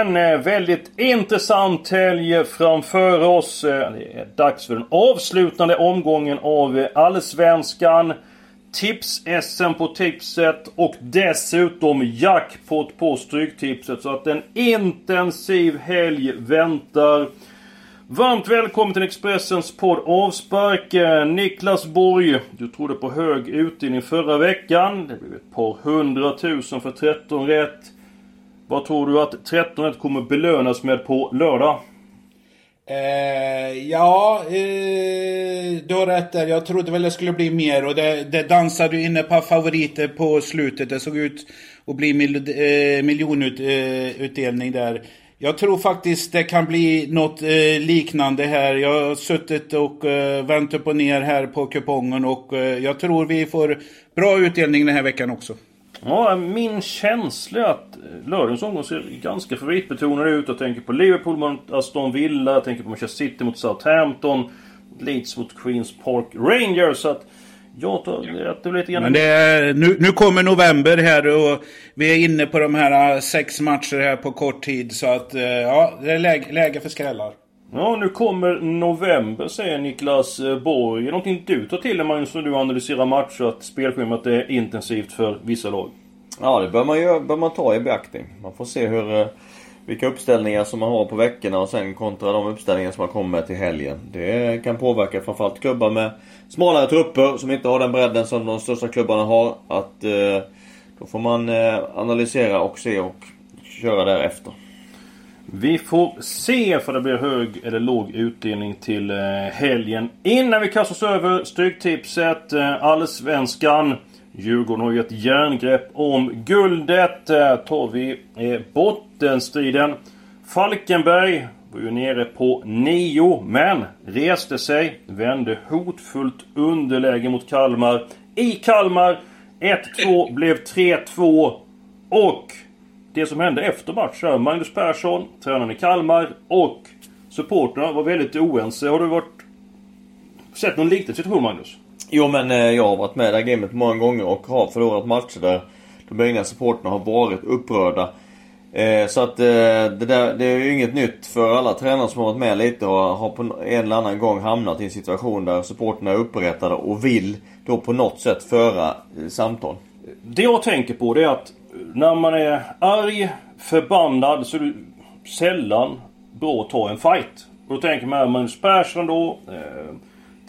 En eh, väldigt intressant helg framför oss. Eh, det är dags för den avslutande omgången av eh, Allsvenskan. Tips-SM på tipset och dessutom jackpot på Stryktipset. Så att en intensiv helg väntar. Varmt välkommen till Expressens podd Avspark. Niklas Borg, du trodde på hög utdelning förra veckan. Det blev ett par hundratusen för 13 rätt. Vad tror du att 13 kommer belönas med på lördag? Eh, ja, eh, du har rätt där. Jag trodde väl det skulle bli mer och det, det dansade ett par favoriter på slutet. Det såg ut att bli mil, eh, miljonutdelning eh, där. Jag tror faktiskt det kan bli något eh, liknande här. Jag har suttit och eh, vänt upp och ner här på kupongen och eh, jag tror vi får bra utdelning den här veckan också. Ja, min känsla är att lördagens omgång ser ganska favoritbetonad ut. Jag tänker på Liverpool mot Aston Villa. Jag tänker på Manchester City mot Southampton. Leeds mot Queens Park Rangers. Så att jag tror att det blir lite grann... Men det är, nu, nu kommer november här och vi är inne på de här äh, sex matcher här på kort tid. Så att äh, ja, det är läge, läge för skrällar. Ja, nu kommer november säger Niklas eh, Borg. Är det någonting du tar till dig Magnus när du analyserar matcher? Att spelschemat är intensivt för vissa lag? Ja, det bör man, ju, bör man ta i beaktning. Man får se hur, eh, vilka uppställningar som man har på veckorna och sen kontra de uppställningar som man kommer med till helgen. Det kan påverka framförallt klubbar med smalare trupper som inte har den bredden som de största klubbarna har. Att eh, Då får man analysera och se och köra därefter. Vi får se för det blir hög eller låg utdelning till eh, helgen. Innan vi kastar oss över Stryktipset, eh, Allsvenskan. Djurgården har ju ett järngrepp om guldet. Eh, tar vi bottenstriden. Falkenberg var ju nere på 9 men reste sig. Vände hotfullt underläge mot Kalmar. I Kalmar 1-2 blev 3-2. Och det som hände efter matchen. Magnus Persson, tränaren i Kalmar och supporterna var väldigt oense. Har du varit... sett någon liknande situation Magnus? Jo men eh, jag har varit med i det här gamet många gånger och har förlorat matcher där de egna supporterna har varit upprörda. Eh, så att eh, det, där, det är ju inget nytt för alla tränare som har varit med lite och har på en eller annan gång hamnat i en situation där supporterna är upprättade och vill då på något sätt föra samtal. Det jag tänker på det är att när man är arg, förbannad så är det sällan bra att ta en fight. Och då tänker man Magnus Persson då, eh,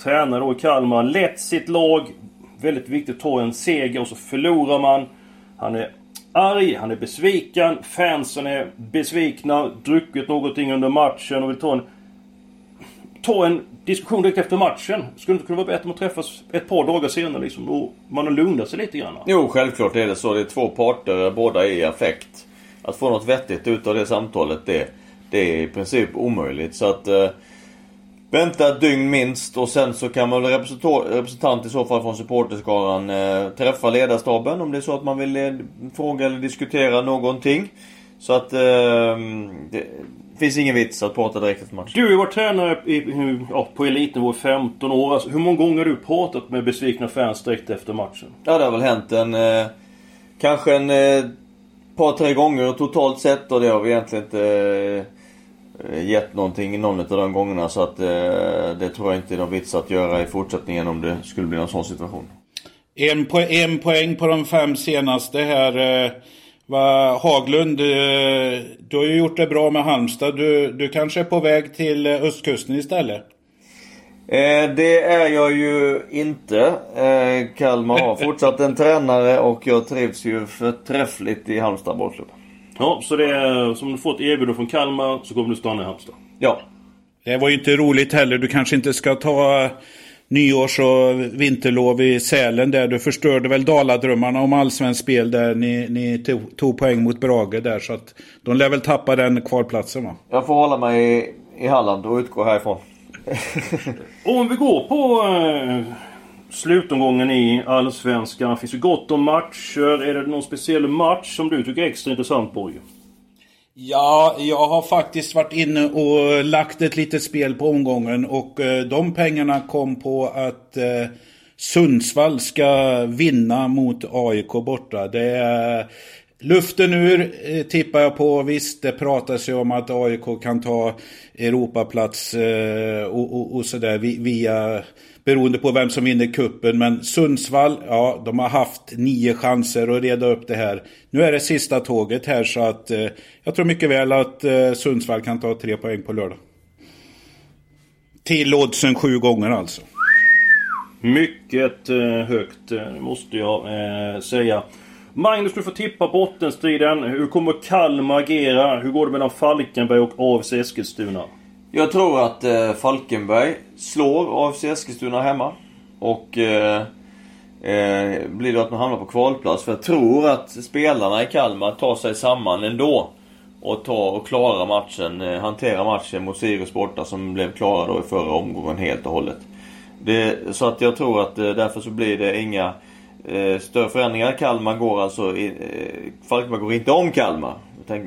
tränare då i Kalmar, lett sitt lag. Väldigt viktigt att ta en seger och så förlorar man. Han är arg, han är besviken, fansen är besvikna, druckit någonting under matchen och vill ta en... Ta en diskussion direkt efter matchen. Skulle det inte kunna vara bättre om att träffas ett par dagar senare liksom och man har lugnat sig lite grann? Jo, självklart är det så. Det är två parter, båda är i affekt. Att få något vettigt ut av det samtalet, det, det är i princip omöjligt. Så att... Eh, vänta ett dygn minst och sen så kan man väl representant i så fall från supporterskaran eh, träffa ledarstaben om det är så att man vill eh, fråga eller diskutera någonting. Så att eh, det, finns ingen vits att prata direkt efter matchen. Du har ju varit tränare i, ja, på elitnivå i 15 år. Alltså, hur många gånger har du pratat med besvikna fans direkt efter matchen? Ja, det har väl hänt en... Eh, kanske en eh, par, tre gånger totalt sett och det har vi egentligen inte eh, gett någonting någon av de gångerna. Så att eh, det tror jag inte är någon vits att göra i fortsättningen om det skulle bli någon sån situation. En, po en poäng på de fem senaste här. Eh Va, Haglund, eh, du har ju gjort det bra med Halmstad. Du, du kanske är på väg till eh, östkusten istället? Eh, det är jag ju inte. Eh, Kalmar har fortsatt en tränare och jag trivs ju förträffligt i Halmstad bollklubb. Ja, så det är som du fått erbjudande från Kalmar så kommer du stanna i Halmstad? Ja. Det var ju inte roligt heller. Du kanske inte ska ta nyårs och vinterlov i Sälen där. Du förstörde väl Daladrömmarna om allsvensk spel där ni, ni tog, tog poäng mot Brage där. Så att de lär väl tappa den kvalplatsen va? Jag får hålla mig i, i Halland och utgå härifrån. om vi går på eh, slutomgången i Allsvenskan. Finns det gott om matcher? Är det någon speciell match som du tycker är extra intressant Borg? Ja, jag har faktiskt varit inne och lagt ett litet spel på omgången och eh, de pengarna kom på att eh, Sundsvall ska vinna mot AIK borta. Det är Luften ur eh, tippar jag på. Visst, det pratas ju om att AIK kan ta Europaplats eh, och, och, och sådär via beroende på vem som vinner kuppen. Men Sundsvall, ja, de har haft nio chanser att reda upp det här. Nu är det sista tåget här så att eh, jag tror mycket väl att eh, Sundsvall kan ta tre poäng på lördag. Till oddsen sju gånger alltså. Mycket eh, högt eh, måste jag eh, säga. Magnus, du får tippa bottenstriden. Hur kommer Kalmar agera? Hur går det mellan Falkenberg och AFC Eskilstuna? Jag tror att eh, Falkenberg slår AFC Eskilstuna hemma. Och eh, eh, blir det att man hamnar på kvalplats. För jag tror att spelarna i Kalmar tar sig samman ändå. Och tar och klarar matchen, eh, hanterar matchen mot Sirius borta som blev klara då i förra omgången helt och hållet. Det, så att jag tror att eh, därför så blir det inga eh, större förändringar. Kalmar går alltså... I, eh, Falkenberg går inte om Kalmar.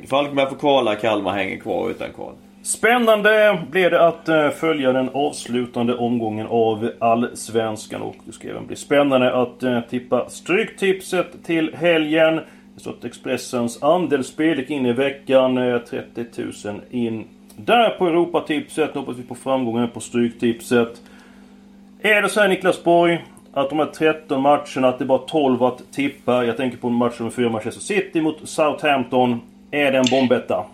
Falkenberg får kvala, Kalmar hänger kvar utan kval. Spännande blir det att eh, följa den avslutande omgången av Allsvenskan. Och det ska även bli spännande att eh, tippa Stryktipset till helgen. Det står att Expressens andelsspel gick in i veckan. Eh, 30 000 in där på Europatipset. Nu hoppas vi på framgången på Stryktipset. Är det så här Niklas Borg, att de här 13 matcherna, att det är bara 12 att tippa. Jag tänker på match nummer 4, Manchester City mot Southampton. Är det en bombetta?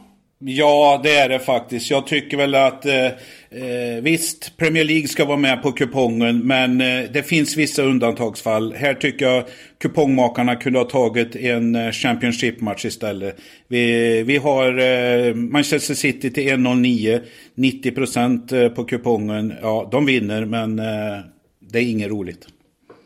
Ja, det är det faktiskt. Jag tycker väl att eh, eh, visst, Premier League ska vara med på kupongen, men eh, det finns vissa undantagsfall. Här tycker jag kupongmakarna kunde ha tagit en eh, Championship-match istället. Vi, vi har eh, Manchester City till 1,09, 90% eh, på kupongen. Ja, de vinner, men eh, det är inget roligt.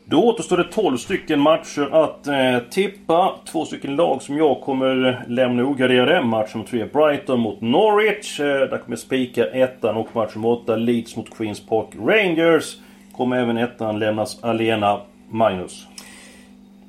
Då återstår det 12 stycken matcher att eh, tippa. Två stycken lag som jag kommer lämna ograderade. Match nummer 3 Brighton mot Norwich. Eh, där kommer jag spika ettan och match nummer 8 Leeds mot Queens Park Rangers. Kommer även ettan lämnas alena. Magnus.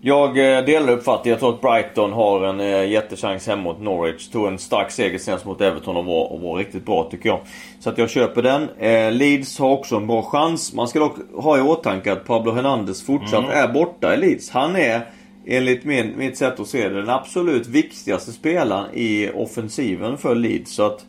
Jag eh, delar uppfattningen. Jag tror att Brighton har en eh, jättechans hemma mot Norwich. Tog en stark seger senast mot Everton och var, och var riktigt bra tycker jag. Så att jag köper den. Eh, Leeds har också en bra chans. Man ska dock ha i åtanke att Pablo Hernandez fortsatt mm. är borta i Leeds. Han är enligt min, mitt sätt att se det den absolut viktigaste spelaren i offensiven för Leeds. Så att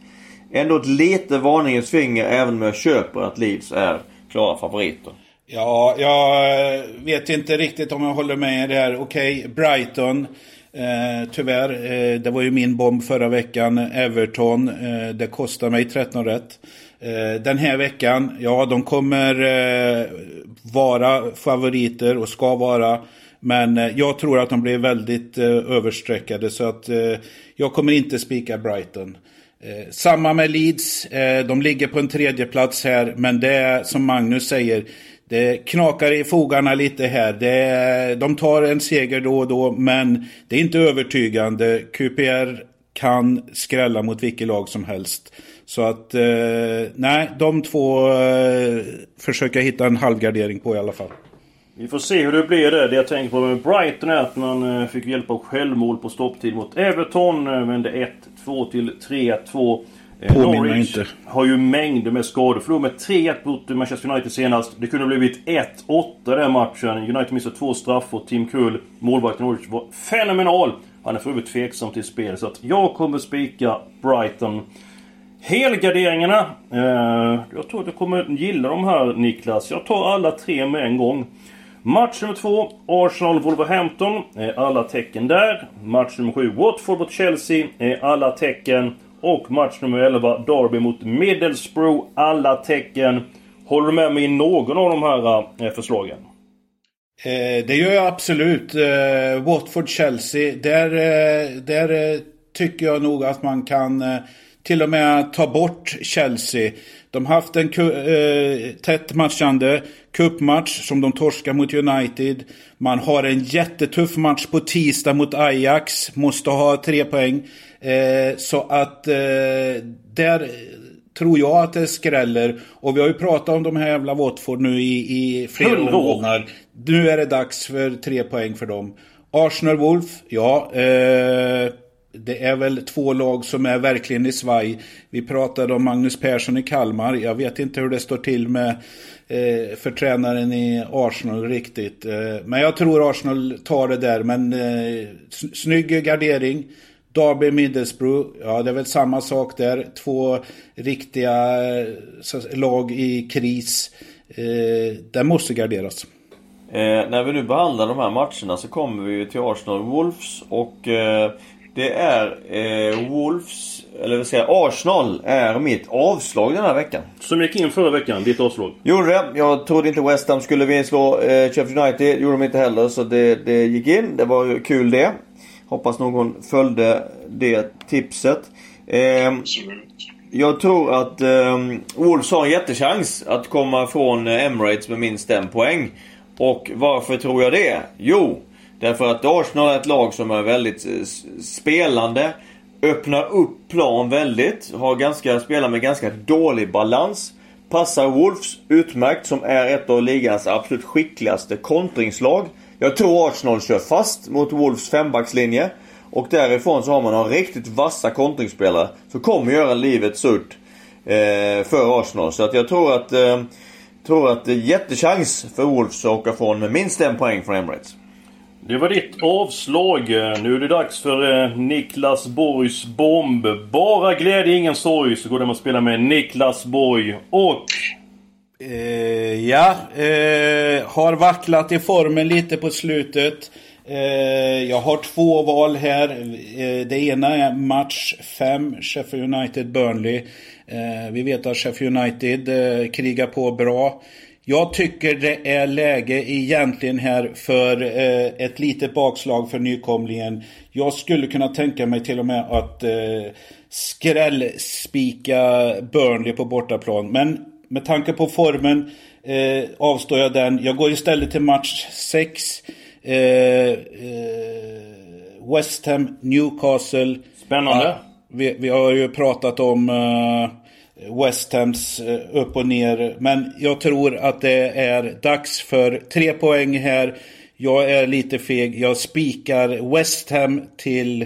ändå ett lite varningens finger även om jag köper att Leeds är klara favoriter. Ja, jag vet inte riktigt om jag håller med där. Okej, okay, Brighton. Eh, tyvärr, eh, det var ju min bomb förra veckan. Everton, eh, det kostar mig 13 rätt. Eh, den här veckan, ja de kommer eh, vara favoriter och ska vara. Men eh, jag tror att de blir väldigt eh, överstreckade så att eh, jag kommer inte spika Brighton. Eh, samma med Leeds, de ligger på en tredje plats här men det är som Magnus säger det knakar i fogarna lite här. Det, de tar en seger då och då, men det är inte övertygande. QPR kan skrälla mot vilket lag som helst. Så att, eh, nej, de två eh, försöker hitta en halvgardering på i alla fall. Vi får se hur det blir det. Det jag tänker på med Brighton är att man eh, fick hjälp av självmål på stopptid mot Everton. Eh, vände 1-2 till 3-2. Eh, Påminner inte. har ju mängder med skador. Förlorade med 3-1 mot Manchester United senast. Det kunde ha blivit 1-8 den matchen. United missade två straffar. Tim Kull, målvakten Norwich, var fenomenal. Han är för övrigt tveksam till spel. Så att jag kommer spika Brighton. Helgarderingarna. Eh, jag tror att du kommer gilla de här Niklas. Jag tar alla tre med en gång. Match nummer två, Arsenal-Wolverhampton. Alla tecken där. Match nummer sju, Watford mot Chelsea. Alla tecken. Och match nummer 11, Derby mot Middlesbrough. Alla tecken. Håller du med mig i någon av de här eh, förslagen? Eh, det gör jag absolut. Eh, Watford-Chelsea, där, eh, där eh, tycker jag nog att man kan eh, till och med ta bort Chelsea. De har haft en eh, tätt matchande cupmatch som de torskar mot United. Man har en jättetuff match på tisdag mot Ajax. Måste ha tre poäng. Eh, så att eh, där tror jag att det skräller. Och vi har ju pratat om de här jävla Watford nu i, i flera omgångar. Nu är det dags för tre poäng för dem. Arsenal Wolf, ja. Eh, det är väl två lag som är verkligen i svaj. Vi pratade om Magnus Persson i Kalmar. Jag vet inte hur det står till med eh, för tränaren i Arsenal riktigt. Eh, men jag tror Arsenal tar det där. Men eh, snygg gardering. Derby Middlesbrough, ja det är väl samma sak där. Två riktiga eh, lag i kris. Eh, det måste garderas. Eh, när vi nu behandlar de här matcherna så kommer vi till Arsenal Wolves och eh, det är eh, Wolves, eller vad säga Arsenal är mitt avslag den här veckan. Som gick in förra veckan, ditt avslag? Gjorde det. Jag trodde inte West Ham skulle slå eh, Sheffield United. Gjorde de inte heller så det, det gick in. Det var kul det. Hoppas någon följde det tipset. Eh, jag tror att eh, Wolves har en jättechans att komma från Emirates med minst en poäng. Och varför tror jag det? Jo, därför att Arsenal är ett lag som är väldigt eh, spelande. Öppnar upp plan väldigt. Har ganska, spelar med ganska dålig balans. Passar Wolves utmärkt som är ett av ligans absolut skickligaste kontringslag. Jag tror Arsenal kör fast mot Wolves fembackslinje. Och därifrån så har man några riktigt vassa kontringsspelare som kommer göra livet surt eh, för Arsenal. Så att jag tror att eh, tror att det är jättechans för Wolves att åka från med minst en poäng från Emirates. Det var ditt avslag. Eh, nu är det dags för eh, Niklas Borgs bomb. Bara glädje, ingen sorg. Så går det att spela med Niklas Borg och... Eh, ja, eh, har vacklat i formen lite på slutet. Eh, jag har två val här. Eh, det ena är match 5, Sheffield United-Burnley. Eh, vi vet att Sheffield United eh, krigar på bra. Jag tycker det är läge egentligen här för ett litet bakslag för nykomlingen. Jag skulle kunna tänka mig till och med att skrällspika Burnley på bortaplan. Men med tanke på formen avstår jag den. Jag går istället till match 6. Eh, eh, West Ham, Newcastle. Spännande. Ja, vi, vi, har ju pratat om uh, West Hams eh, upp och ner. Men jag tror att det är dags för tre poäng här. Jag är lite feg. Jag spikar West Ham till...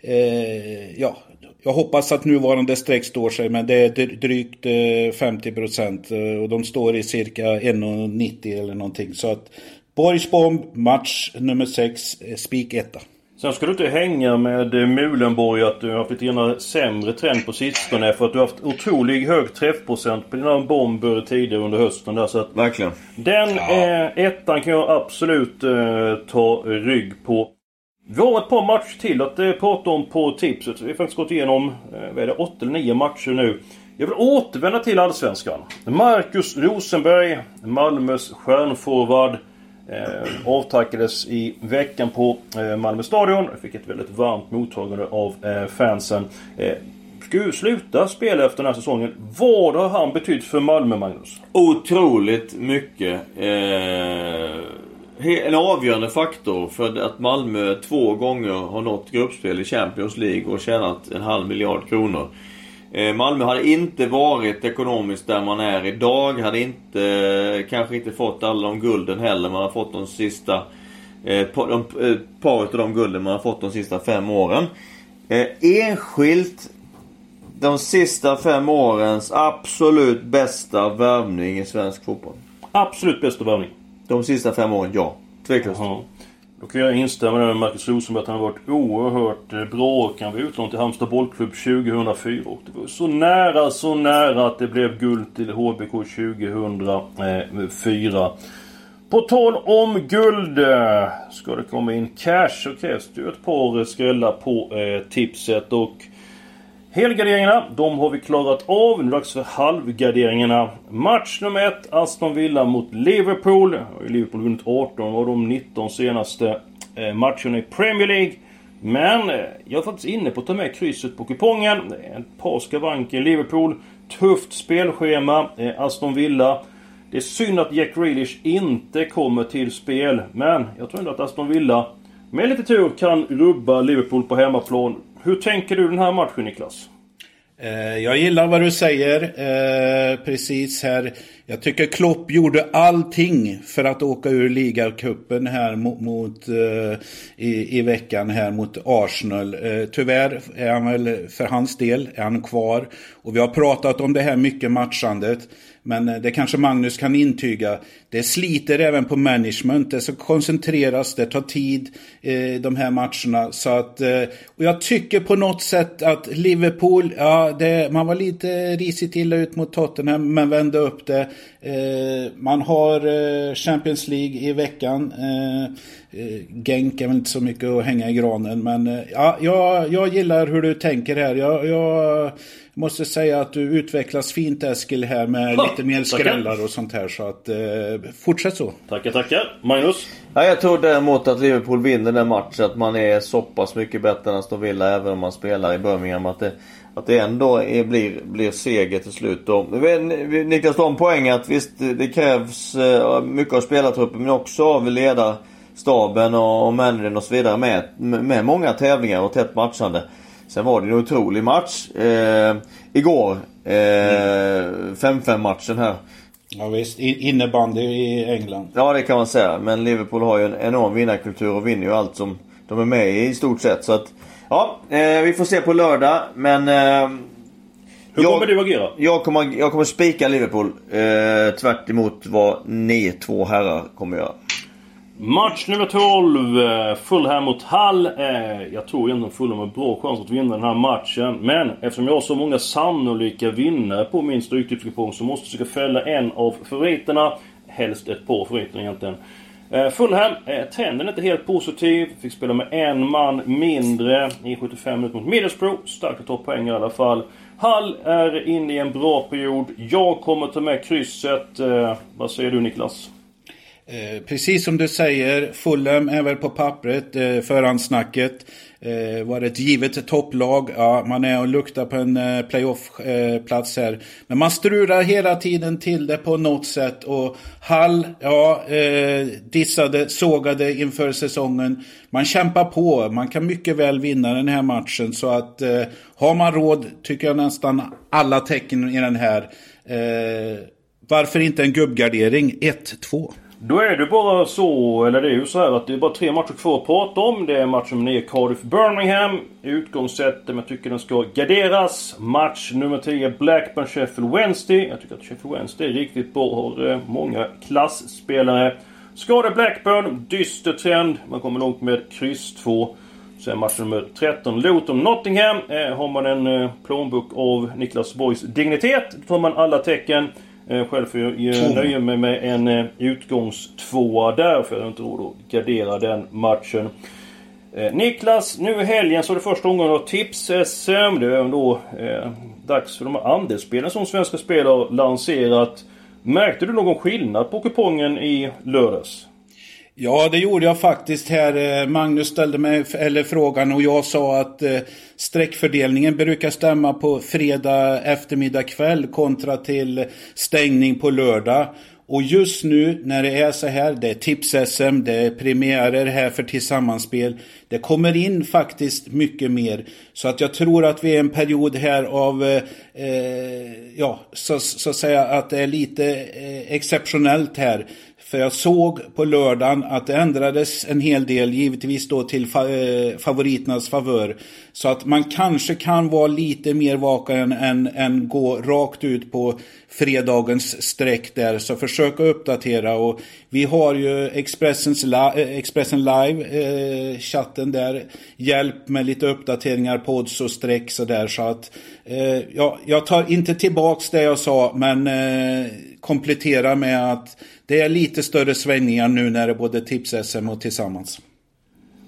eh, ja, jag hoppas att nuvarande streck står sig, men det är drygt eh, 50 procent. Eh, och de står i cirka 1,90 eller någonting. Så att Borgsbomb, match nummer 6, spik 1. Sen ska du inte hänga med eh, Mulenborg att du har fått en sämre trend på sistone för att du har haft otroligt hög träffprocent på dina bomber tidigare under hösten där så att... Verkligen. Den ja. eh, ettan kan jag absolut eh, ta rygg på. Vi har ett par matcher till att eh, prata om på tipset. Vi har faktiskt gått igenom, eh, vad är det, 8 eller 9 matcher nu. Jag vill återvända till Allsvenskan. Marcus Rosenberg, Malmös stjärnforward. Eh, avtackades i veckan på eh, Malmö stadion. Fick ett väldigt varmt mottagande av eh, fansen. Eh, ska ju sluta spela efter den här säsongen. Vad har han betytt för Malmö, Magnus? Otroligt mycket. Eh, en avgörande faktor för att Malmö två gånger har nått gruppspel i Champions League och tjänat en halv miljard kronor. Eh, Malmö hade inte varit ekonomiskt där man är idag. Hade inte, kanske inte fått alla de gulden heller. Man har fått de sista... Par, de, par av de gulden man har fått de sista fem åren. Eh, enskilt de sista fem årens absolut bästa värvning i svensk fotboll. Absolut bästa värvning? De sista fem åren, ja. Tveklöst. Då kan jag instämma med Marcus Rosenberg att han har varit oerhört eh, bra bra. kan vara utlånad till Halmstad bollklubb 2004. Och det var så nära, så nära att det blev guld till HBK 2004. På tal om guld. Eh, ska det komma in cash så krävs det ju ett par eh, skrällar på eh, tipset. Och Helgarderingarna, de har vi klarat av. Nu är det dags för halvgarderingarna. Match nummer ett, Aston Villa mot Liverpool. Liverpool har vunnit 18 av de 19 senaste eh, matcherna i Premier League. Men eh, jag är faktiskt inne på att ta med krysset på kupongen. Ett par skavanker. Liverpool, tufft spelschema. Eh, Aston Villa. Det är synd att Jack Grealish inte kommer till spel. Men jag tror ändå att Aston Villa med lite tur kan rubba Liverpool på hemmaplan. Hur tänker du den här matchen Niklas? Eh, jag gillar vad du säger. Eh, precis här. Jag tycker Klopp gjorde allting för att åka ur ligacupen här mot, mot i, i veckan här mot Arsenal. Eh, tyvärr är han väl för hans del är han kvar. Och vi har pratat om det här mycket matchandet. Men eh, det kanske Magnus kan intyga. Det sliter även på management. Det ska koncentreras, det tar tid eh, de här matcherna. Så att, eh, och jag tycker på något sätt att Liverpool, ja, det, man var lite risigt illa ut mot Tottenham men vände upp det. Eh, man har eh, Champions League i veckan. Eh, Genk är väl inte så mycket att hänga i granen men ja, jag, jag gillar hur du tänker här. Jag, jag måste säga att du utvecklas fint Eskil här med ha, lite mer skrällar och sånt här. Så att eh, fortsätt så. Tackar, tackar. Magnus? Ja, jag tror däremot att Liverpool vinner den matchen. Att man är så pass mycket bättre än Aston Villa även om man spelar i Birmingham. Att det, att det ändå är, blir, blir seger till slut. Och, Niklas, en poäng att visst det krävs eh, mycket av spelartruppen men också av ledarstaben och, och managern och så vidare med, med många tävlingar och tätt matchande. Sen var det en otrolig match eh, igår. 5-5 eh, matchen här. Ja visst, innebandy i England. Ja det kan man säga. Men Liverpool har ju en enorm vinnarkultur och vinner ju allt som de är med i i stort sett. Så att, ja, eh, vi får se på lördag. Men... Eh, Hur jag, kommer du agera? Jag kommer, jag kommer spika Liverpool. Eh, tvärt emot vad ni två herrar kommer göra. Match nummer 12. Eh, Fulham mot Hull. Eh, jag tror egentligen Fulham har bra chans att vinna den här matchen. Men eftersom jag har så många sannolika vinnare på min stryktipskupong så måste jag försöka fälla en av favoriterna. Helst ett par favoriter egentligen. Eh, Fulham, eh, trenden är inte helt positiv. Fick spela med en man mindre i 75 minuter mot Middlesbrough. Starkt att ta poäng i alla fall. Hall är inne i en bra period. Jag kommer ta med krysset. Eh, vad säger du Niklas? Eh, precis som du säger, Fulham är väl på pappret, eh, förhandssnacket. Eh, var ett givet topplag. Ja, man är och luktar på en eh, playoff-plats eh, här. Men man strular hela tiden till det på något sätt. Och Hall, ja, eh, dissade, sågade inför säsongen. Man kämpar på. Man kan mycket väl vinna den här matchen. Så att eh, har man råd, tycker jag nästan alla tecken i den här. Eh, varför inte en gubbgardering? 1-2. Då är det bara så, eller det är ju så här att det är bara tre matcher kvar att prata om. Det är match nummer 9 Cardiff Birmingham. Utgångssättet, men jag tycker den ska garderas. Match nummer 10 Blackburn Sheffield Wednesday. Jag tycker att Sheffield Wednesday är riktigt bra. Har eh, många klassspelare. Skada Blackburn, dyster trend. Man kommer långt med kryss 2. Sen match nummer 13 Luton Nottingham. Eh, har man en eh, plånbok av Niklas Borgs dignitet, då tar man alla tecken. Eh, själv får jag nöja mig med en eh, utgångstvåa där för jag har inte råd att gardera den matchen. Eh, Niklas, nu i helgen så är det första omgången av Tips-SM. Det är då eh, dags för de här andelsspelen som Svenska Spel har lanserat. Märkte du någon skillnad på kupongen i lördags? Ja, det gjorde jag faktiskt här. Eh, Magnus ställde mig eller frågan och jag sa att sträckfördelningen streckfördelningen brukar stämma på fredag eftermiddag kväll kontra till stängning på lördag. Och just nu när det är så här, det är tips-SM, det är premiärer här för tillsammanspel. Det kommer in faktiskt mycket mer. Så att jag tror att vi är en period här av, eh, eh ja, så, så att säga att det är lite eh, exceptionellt här. För jag såg på lördagen att det ändrades en hel del, givetvis då till fa eh, favoriternas favör. Så att man kanske kan vara lite mer vaken än, än gå rakt ut på fredagens streck där. Så försök att uppdatera och vi har ju Expressens li eh, Expressen Live eh, chatten där. Hjälp med lite uppdateringar, pods och streck sådär så att eh, ja, jag tar inte tillbaks det jag sa men eh, kompletterar med att det är lite större svängningar nu när det är både tips-SM och tillsammans.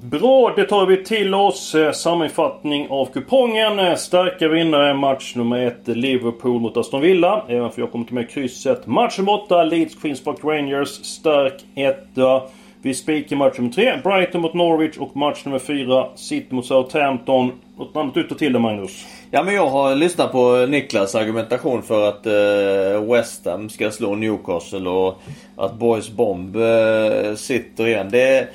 Bra, det tar vi till oss. Eh, sammanfattning av kupongen. Eh, starka vinnare match nummer 1 Liverpool mot Aston Villa. Även för jag kommer till med krysset. Match nummer 8 Leeds Queens Park Rangers. Stark 1. Vi spikar match nummer 3 Brighton mot Norwich och match nummer 4 City mot Southampton. Något annat ut och till det Magnus? Ja men jag har lyssnat på Niklas argumentation för att eh, West Ham ska slå Newcastle och att Boys Bomb eh, sitter igen. Det,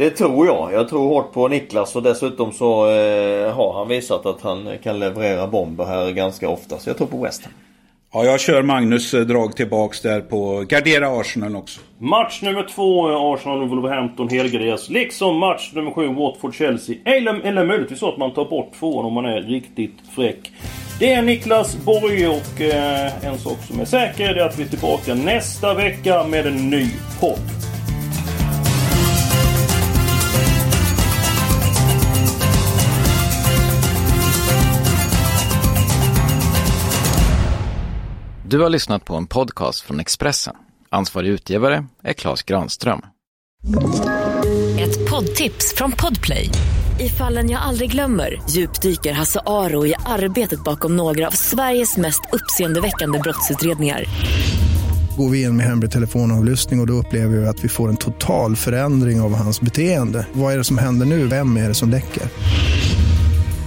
det tror jag. Jag tror hårt på Niklas och dessutom så eh, har han visat att han kan leverera bomber här ganska ofta. Så jag tror på West Ham. Ja, jag kör Magnus eh, drag tillbaks där på Gardera Arsenal också. Match nummer två, Arsenal Wolverhampton helgräs. Liksom match nummer sju, Watford-Chelsea. Eller, eller möjligtvis så att man tar bort tvåan om man är riktigt fräck. Det är Niklas Borg och eh, en sak som är säker det är att vi är tillbaka nästa vecka med en ny podd. Du har lyssnat på en podcast från Expressen. Ansvarig utgivare är Klas Granström. Ett poddtips från Podplay. I fallen jag aldrig glömmer djupdyker Hasse Aro i arbetet bakom några av Sveriges mest uppseendeväckande brottsutredningar. Går vi in med hemlig telefonavlyssning och, och då upplever vi att vi får en total förändring av hans beteende. Vad är det som händer nu? Vem är det som läcker?